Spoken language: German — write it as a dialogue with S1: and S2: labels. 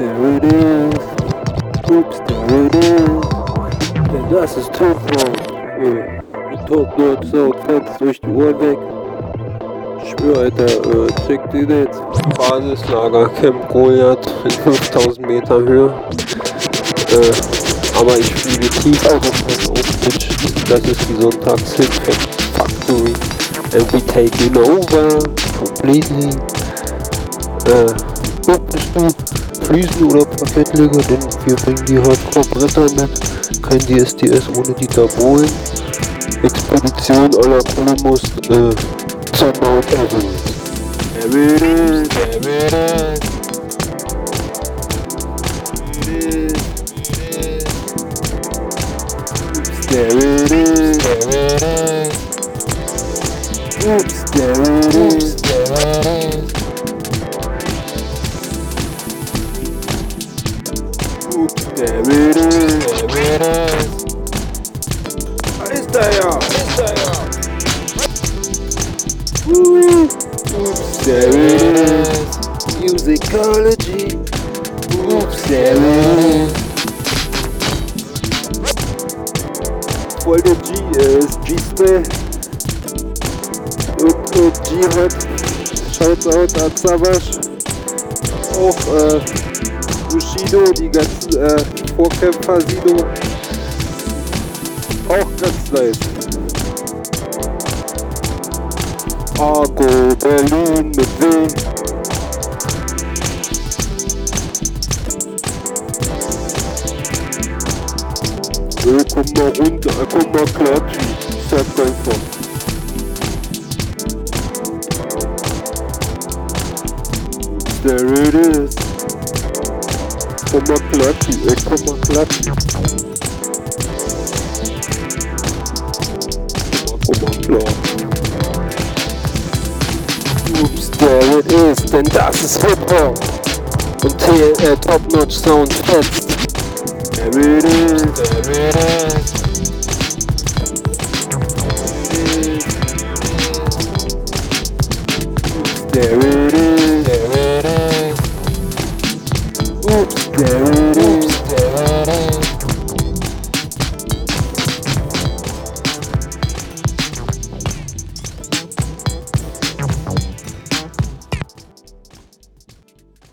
S1: there it is. Oops, there it is. Denn das ist Topnotch. Äh, Topnotch so fetzt durch die Uhr weg. Ich schwör, Alter, äh, check die jetzt. Basislager Camp Goliath in 5000 Meter Höhe. Äh, aber ich fliege tief auf von Oak Das ist die Sonntagshit Factory. And we taking over completely. Äh, du? Friesen oder Parkettleger, denn wir bringen die Hardcore-Bretter mit. Kein DSDS ohne Dieter Bohlen. Expedition à la Columbus äh, zur Mount Everest. There it is, there it is. Oops, there it is, There it is. There it is. Freestyle. Woo. Oops, there it is. Musicology. Oops, there it is. Folge G, äh, G-Spray. Up, up, G-Hop. Shoutout an Savage. Auch, äh, Bushido, die ganzen, äh, Vorkämpfer, Sido. Auch ganz nice. Argo, Berlin mit W. Äh, komm mal runter, komm mal klatschen. Ich sag einfach. There it is. Come on, clap it. Come on, clap it. Come on, clap. Oops, there it is. Then das ist Football. Und TNL Top Notch Sound fetzt. There it is. There it is. There it is.